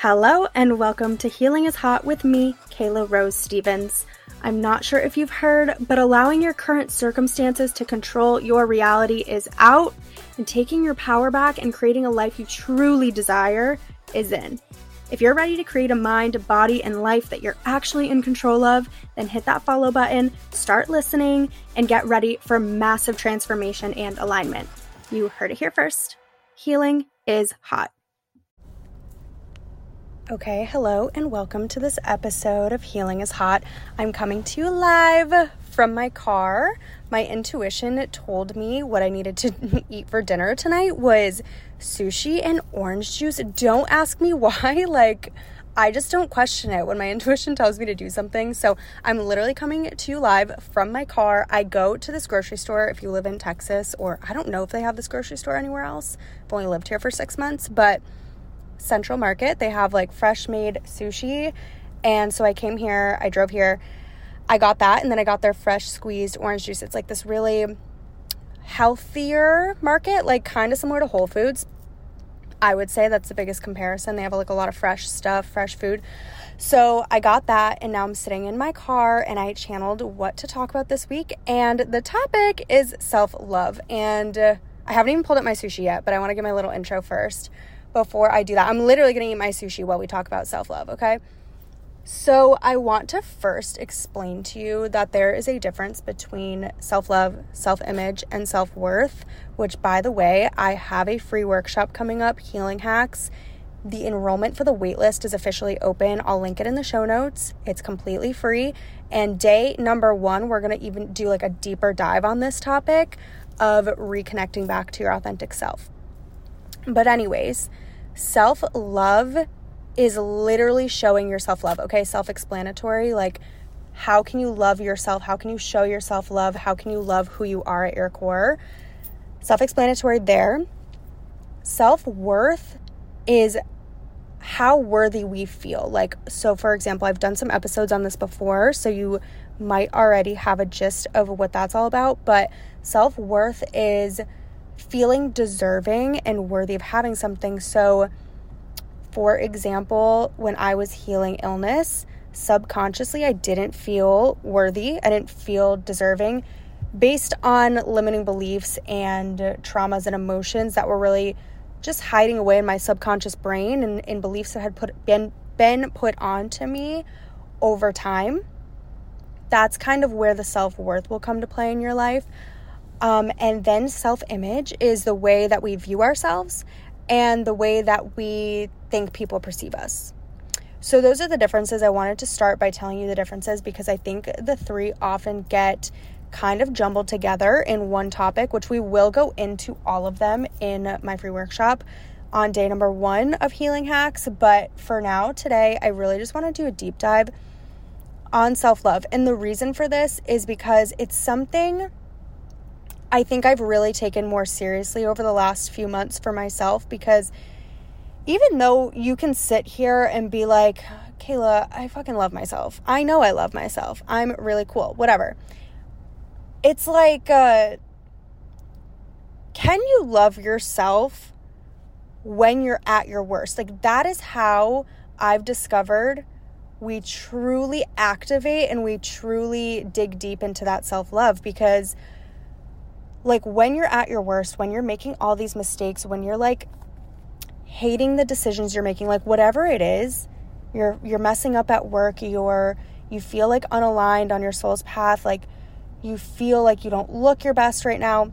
Hello, and welcome to Healing is Hot with me, Kayla Rose Stevens. I'm not sure if you've heard, but allowing your current circumstances to control your reality is out, and taking your power back and creating a life you truly desire is in. If you're ready to create a mind, body, and life that you're actually in control of, then hit that follow button, start listening, and get ready for massive transformation and alignment. You heard it here first. Healing is hot. Okay, hello, and welcome to this episode of Healing is Hot. I'm coming to you live from my car. My intuition told me what I needed to eat for dinner tonight was sushi and orange juice. Don't ask me why. Like, I just don't question it when my intuition tells me to do something. So, I'm literally coming to you live from my car. I go to this grocery store if you live in Texas, or I don't know if they have this grocery store anywhere else. I've only lived here for six months, but Central Market. They have like fresh made sushi. And so I came here, I drove here, I got that, and then I got their fresh squeezed orange juice. It's like this really healthier market, like kind of similar to Whole Foods. I would say that's the biggest comparison. They have like a lot of fresh stuff, fresh food. So I got that, and now I'm sitting in my car and I channeled what to talk about this week. And the topic is self love. And uh, I haven't even pulled up my sushi yet, but I want to give my little intro first before I do that. I'm literally going to eat my sushi while we talk about self love, okay? So, I want to first explain to you that there is a difference between self love, self image, and self worth, which, by the way, I have a free workshop coming up, Healing Hacks. The enrollment for the waitlist is officially open. I'll link it in the show notes. It's completely free. And day number one, we're going to even do like a deeper dive on this topic of reconnecting back to your authentic self. But, anyways, self love is literally showing yourself love, okay? Self explanatory. Like, how can you love yourself? How can you show yourself love? How can you love who you are at your core? Self explanatory there. Self worth is how worthy we feel. Like, so for example, I've done some episodes on this before, so you might already have a gist of what that's all about. But self worth is feeling deserving and worthy of having something. So, for example, when I was healing illness, subconsciously I didn't feel worthy, I didn't feel deserving based on limiting beliefs and traumas and emotions that were really just hiding away in my subconscious brain and in beliefs that had put been been put onto me over time. That's kind of where the self-worth will come to play in your life. Um, and then self image is the way that we view ourselves and the way that we think people perceive us. So, those are the differences. I wanted to start by telling you the differences because I think the three often get kind of jumbled together in one topic, which we will go into all of them in my free workshop on day number one of Healing Hacks. But for now, today, I really just want to do a deep dive on self love. And the reason for this is because it's something I think I've really taken more seriously over the last few months for myself because even though you can sit here and be like, Kayla, I fucking love myself. I know I love myself. I'm really cool. Whatever. It's like, uh, can you love yourself when you're at your worst? Like, that is how I've discovered we truly activate and we truly dig deep into that self love because like when you're at your worst, when you're making all these mistakes, when you're like hating the decisions you're making, like whatever it is, you're you're messing up at work, you're you feel like unaligned on your soul's path, like you feel like you don't look your best right now.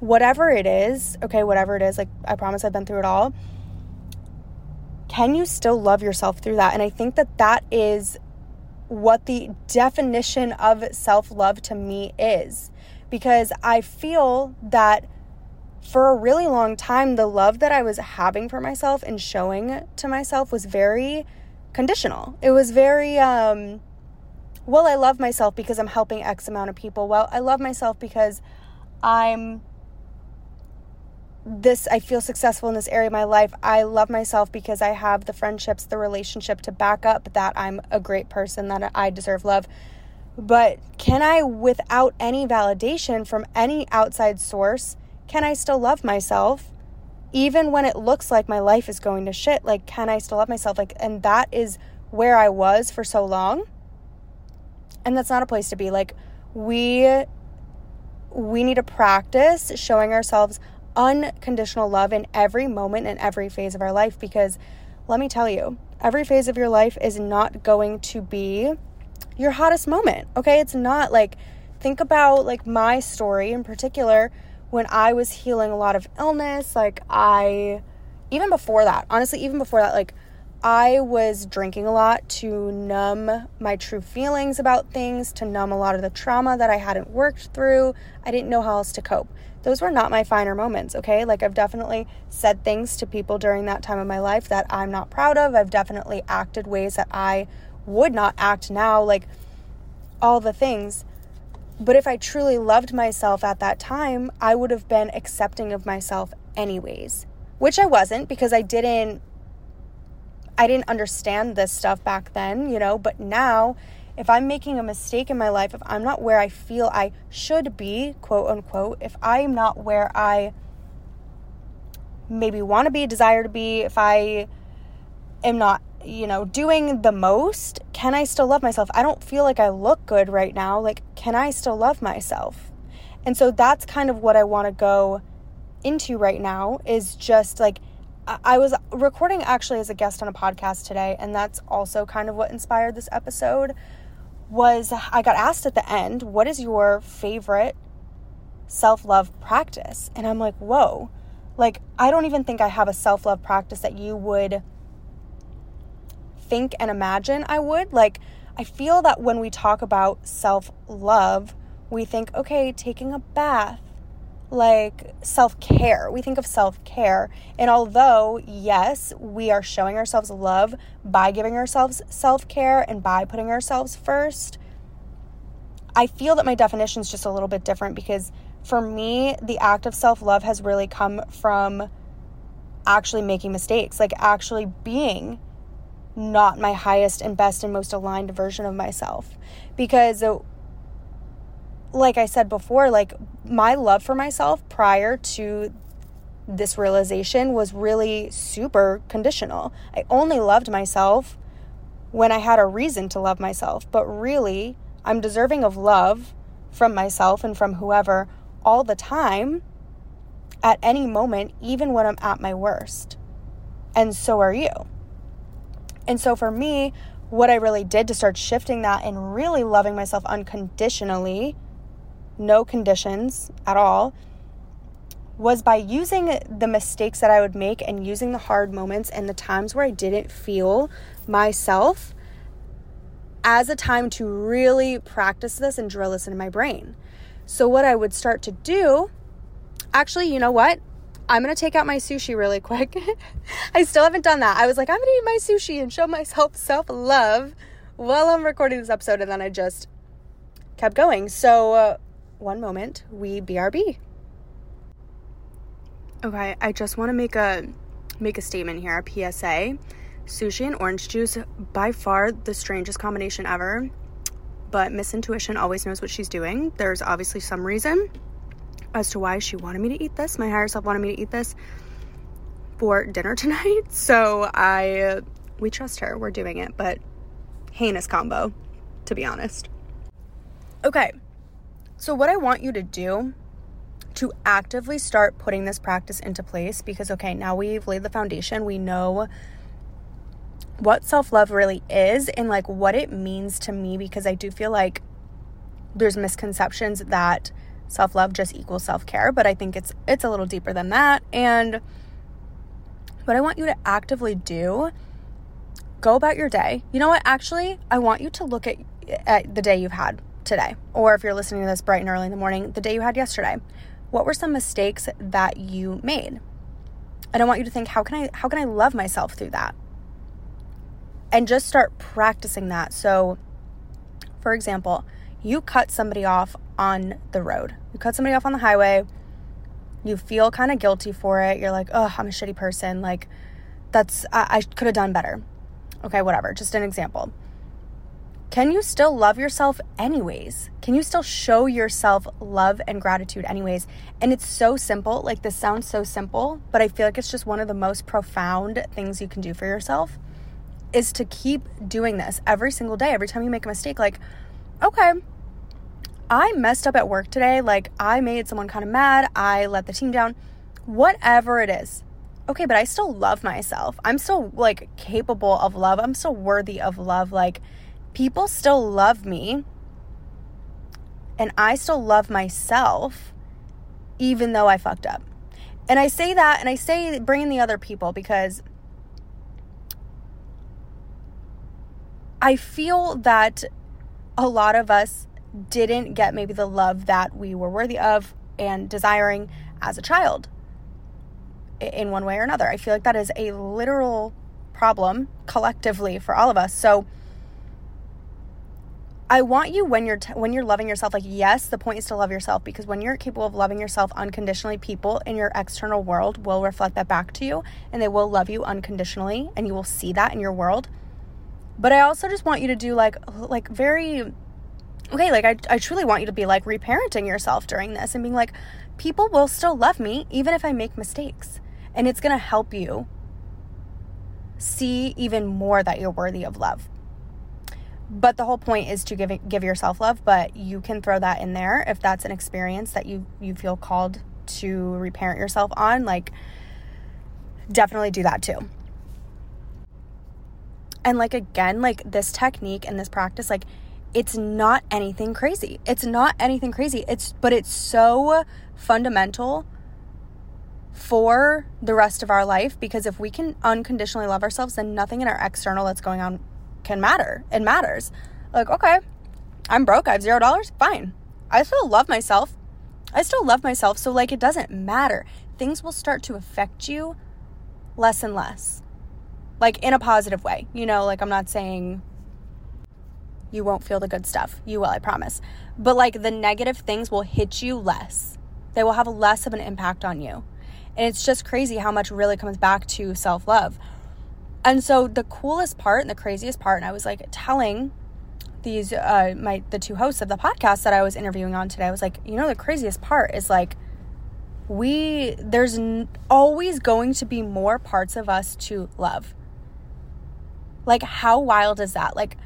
Whatever it is, okay, whatever it is, like I promise I've been through it all. Can you still love yourself through that? And I think that that is what the definition of self love to me is because I feel that for a really long time, the love that I was having for myself and showing to myself was very conditional. It was very, um, well, I love myself because I'm helping X amount of people. Well, I love myself because I'm this, I feel successful in this area of my life. I love myself because I have the friendships, the relationship to back up that I'm a great person, that I deserve love. But can I, without any validation from any outside source, can I still love myself even when it looks like my life is going to shit, like, can I still love myself? Like, and that is where I was for so long. And that's not a place to be. Like, we we need to practice showing ourselves unconditional love in every moment and every phase of our life because let me tell you, every phase of your life is not going to be your hottest moment. Okay? It's not like think about like my story in particular when I was healing a lot of illness, like I even before that, honestly, even before that, like I was drinking a lot to numb my true feelings about things, to numb a lot of the trauma that I hadn't worked through. I didn't know how else to cope. Those were not my finer moments, okay? Like, I've definitely said things to people during that time of my life that I'm not proud of. I've definitely acted ways that I would not act now, like all the things. But if I truly loved myself at that time, I would have been accepting of myself anyways, which I wasn't because I didn't I didn't understand this stuff back then, you know, but now if I'm making a mistake in my life, if I'm not where I feel I should be, quote unquote, if I'm not where I maybe want to be, desire to be, if I am not you know, doing the most, can I still love myself? I don't feel like I look good right now. Like, can I still love myself? And so that's kind of what I want to go into right now is just like, I was recording actually as a guest on a podcast today, and that's also kind of what inspired this episode. Was I got asked at the end, what is your favorite self love practice? And I'm like, whoa, like, I don't even think I have a self love practice that you would think and imagine I would. Like, I feel that when we talk about self love, we think, okay, taking a bath, like self care. We think of self care. And although, yes, we are showing ourselves love by giving ourselves self care and by putting ourselves first, I feel that my definition is just a little bit different because for me, the act of self love has really come from actually making mistakes, like actually being not my highest and best and most aligned version of myself. Because, uh, like I said before, like my love for myself prior to this realization was really super conditional. I only loved myself when I had a reason to love myself, but really, I'm deserving of love from myself and from whoever all the time at any moment, even when I'm at my worst. And so are you. And so for me, what I really did to start shifting that and really loving myself unconditionally, no conditions at all, was by using the mistakes that I would make and using the hard moments and the times where I didn't feel myself as a time to really practice this and drill this into my brain. So, what I would start to do, actually, you know what? I'm gonna take out my sushi really quick. I still haven't done that. I was like, I'm gonna eat my sushi and show myself self love while I'm recording this episode, and then I just kept going. So, uh, one moment, we BRB. Okay, I just want to make a make a statement here. A PSA: sushi and orange juice, by far the strangest combination ever. But Miss Intuition always knows what she's doing. There's obviously some reason as to why she wanted me to eat this. My higher self wanted me to eat this for dinner tonight. So I we trust her. We're doing it, but heinous combo, to be honest. Okay. So what I want you to do to actively start putting this practice into place because okay, now we've laid the foundation. We know what self-love really is and like what it means to me because I do feel like there's misconceptions that self-love just equals self-care, but I think it's it's a little deeper than that. And what I want you to actively do go about your day. You know what? Actually, I want you to look at, at the day you've had today, or if you're listening to this bright and early in the morning, the day you had yesterday. What were some mistakes that you made? And I want you to think, how can I how can I love myself through that? And just start practicing that. So, for example, you cut somebody off on the road. You cut somebody off on the highway. You feel kind of guilty for it. You're like, oh, I'm a shitty person. Like, that's, I, I could have done better. Okay, whatever. Just an example. can you still love yourself anyways? Can you still show yourself love and gratitude anyways? And it's so simple. Like this sounds so simple, but I feel like it's just one of the most profound things you can do for yourself is to keep doing this every single day. Every time you make a mistake, like, okay, I messed up at work today. Like, I made someone kind of mad. I let the team down. Whatever it is. Okay, but I still love myself. I'm still like capable of love. I'm still worthy of love. Like, people still love me and I still love myself even though I fucked up. And I say that and I say bringing the other people because I feel that a lot of us didn't get maybe the love that we were worthy of and desiring as a child in one way or another. I feel like that is a literal problem collectively for all of us. So I want you when you're t- when you're loving yourself like yes, the point is to love yourself because when you're capable of loving yourself unconditionally, people in your external world will reflect that back to you and they will love you unconditionally and you will see that in your world. But I also just want you to do like like very okay, like I I truly want you to be like reparenting yourself during this and being like people will still love me even if I make mistakes. And it's going to help you see even more that you're worthy of love but the whole point is to give give yourself love but you can throw that in there if that's an experience that you you feel called to reparent yourself on like definitely do that too and like again like this technique and this practice like it's not anything crazy it's not anything crazy it's but it's so fundamental for the rest of our life because if we can unconditionally love ourselves then nothing in our external that's going on can matter. It matters. Like, okay, I'm broke. I have zero dollars. Fine. I still love myself. I still love myself. So, like, it doesn't matter. Things will start to affect you less and less. Like, in a positive way. You know, like, I'm not saying you won't feel the good stuff. You will, I promise. But, like, the negative things will hit you less, they will have less of an impact on you. And it's just crazy how much really comes back to self love. And so the coolest part and the craziest part, and I was like telling these uh my the two hosts of the podcast that I was interviewing on today, I was like, you know, the craziest part is like we there's n- always going to be more parts of us to love. Like how wild is that? Like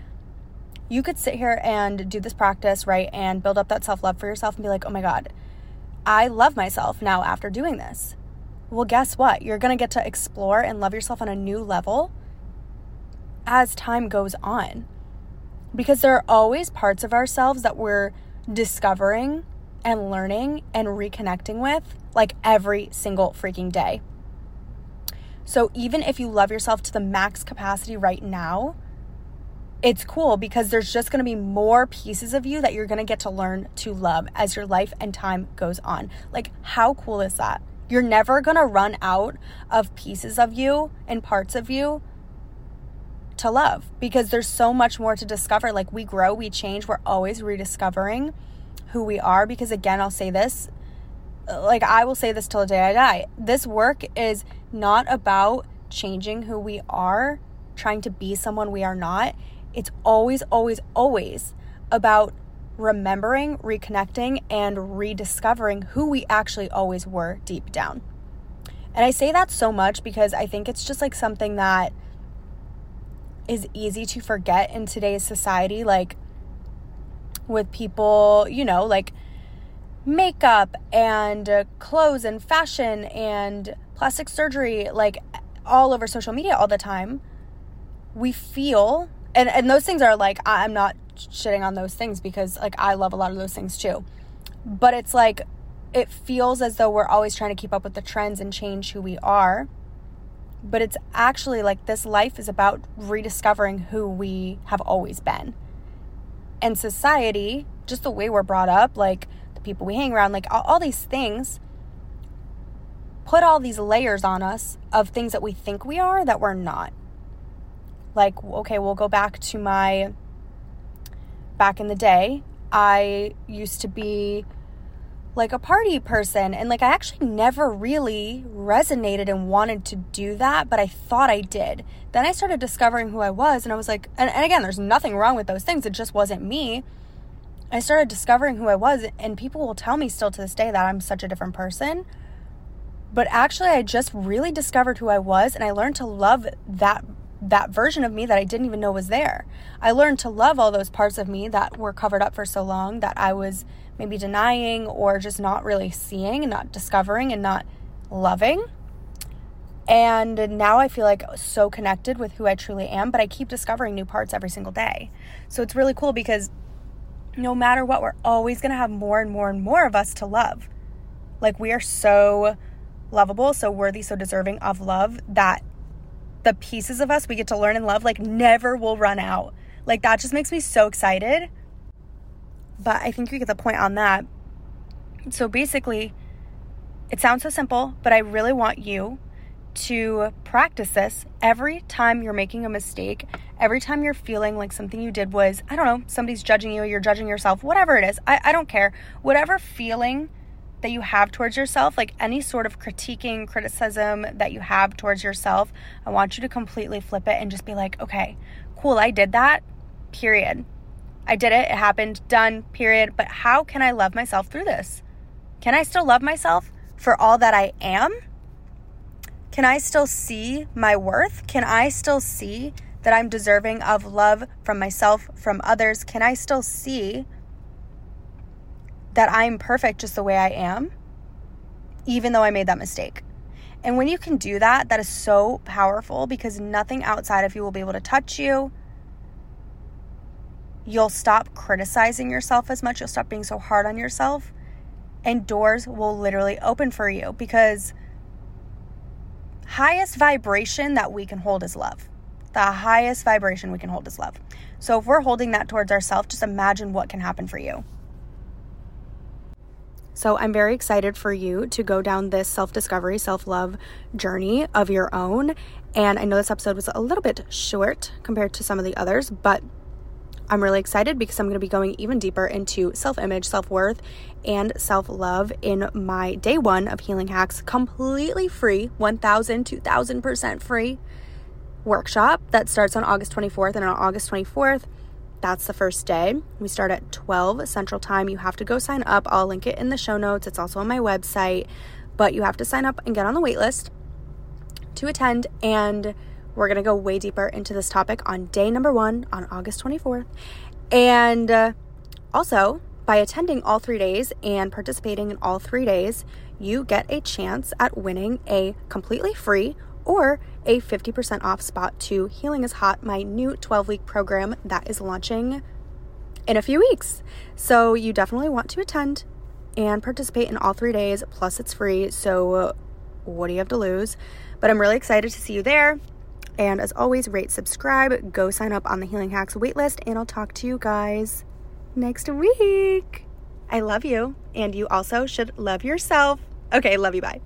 you could sit here and do this practice, right? And build up that self-love for yourself and be like, "Oh my god, I love myself now after doing this." well, guess what? You're going to get to explore and love yourself on a new level as time goes on. Because there are always parts of ourselves that we're discovering and learning and reconnecting with like every single freaking day. So even if you love yourself to the max capacity right now, it's cool because there's just going to be more pieces of you that you're going to get to learn to love as your life and time goes on. Like, how cool is that? You're never going to run out of pieces of you and parts of you to love because there's so much more to discover. Like we grow, we change, we're always rediscovering who we are. Because again, I'll say this like I will say this till the day I die. This work is not about changing who we are, trying to be someone we are not. It's always, always, always about remembering, reconnecting, and rediscovering who we actually always were deep down. And I say that so much because I think it's just like something that is easy to forget in today's society. Like with people, you know, like makeup and uh, clothes and fashion and plastic surgery, like all over social media all the time. We feel, and, and those things are like, I'm not shitting on those things because like I love a lot of those things too. But it's like it feels as though we're always trying to keep up with the trends and change who we are. But it's actually like this life is about rediscovering who we have always been. And society, just the way we're brought up, like the people we hang around, like all, all these things put all these layers on us of things that we think we are that we're not. Like, okay, we'll go back to my back in the day, I used to be like a party person. And like I actually never really resonated and wanted to do that, but I thought I did. Then I started discovering who I was, and I was like, and, and again, there's nothing wrong with those things. It just wasn't me. I started discovering who I was, and people will tell me still to this day that I'm such a different person. But actually, I just really discovered who I was, and I learned to love that that version of me that I didn't even know was there. I learned to love all those parts of me that were covered up for so long that I was maybe denying or just not really seeing and not discovering and not loving. And now I feel like so connected with who I truly am, but I keep discovering new parts every single day. So it's really cool because no matter what, we're always going to have more and more and more of us to love. Like we are so lovable, so worthy, so deserving of love that the pieces of us we get to learn and love like never will run out. Like that just makes me so excited. But I think you get the point on that. So basically, it sounds so simple, but I really want you to practice this every time you're making a mistake, every time you're feeling like something you did was, I don't know, somebody's judging you, you're judging yourself, whatever it is. I, I don't care. Whatever feeling that you have towards yourself, like any sort of critiquing, criticism that you have towards yourself, I want you to completely flip it and just be like, okay, cool, I did that, period. I did it, it happened, done, period. But how can I love myself through this? Can I still love myself for all that I am? Can I still see my worth? Can I still see that I'm deserving of love from myself, from others? Can I still see that I'm perfect just the way I am, even though I made that mistake. And when you can do that, that is so powerful because nothing outside of you will be able to touch you. You'll stop criticizing yourself as much. You'll stop being so hard on yourself. And doors will literally open for you because highest vibration that we can hold is love. The highest vibration we can hold is love. So if we're holding that towards ourselves, just imagine what can happen for you. So I'm very excited for you to go down this self discovery, self love journey of your own. And I know this episode was a little bit short compared to some of the others, but I'm really excited because I'm going to be going even deeper into self image, self worth, and self love in my day one of Healing Hacks, completely free, 1000, 2000% free workshop that starts on August 24th. And on August 24th, that's the first day. We start at 12 Central Time. You have to go sign up. I'll link it in the show notes. It's also on my website, but you have to sign up and get on the wait list to attend. And we're going to go way deeper into this topic on day number one on August 24th. And uh, also, by attending all three days and participating in all three days, you get a chance at winning a completely free or a 50% off spot to Healing is Hot, my new 12 week program that is launching in a few weeks. So you definitely want to attend and participate in all three days, plus it's free. So uh, what do you have to lose? But I'm really excited to see you there. And as always, rate, subscribe, go sign up on the Healing Hacks waitlist, and I'll talk to you guys next week. I love you, and you also should love yourself. Okay, love you. Bye.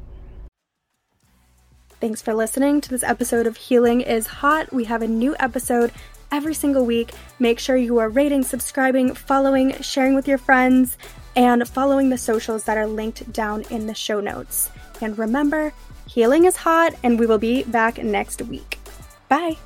Thanks for listening to this episode of Healing is Hot. We have a new episode every single week. Make sure you are rating, subscribing, following, sharing with your friends, and following the socials that are linked down in the show notes. And remember, healing is hot, and we will be back next week. Bye.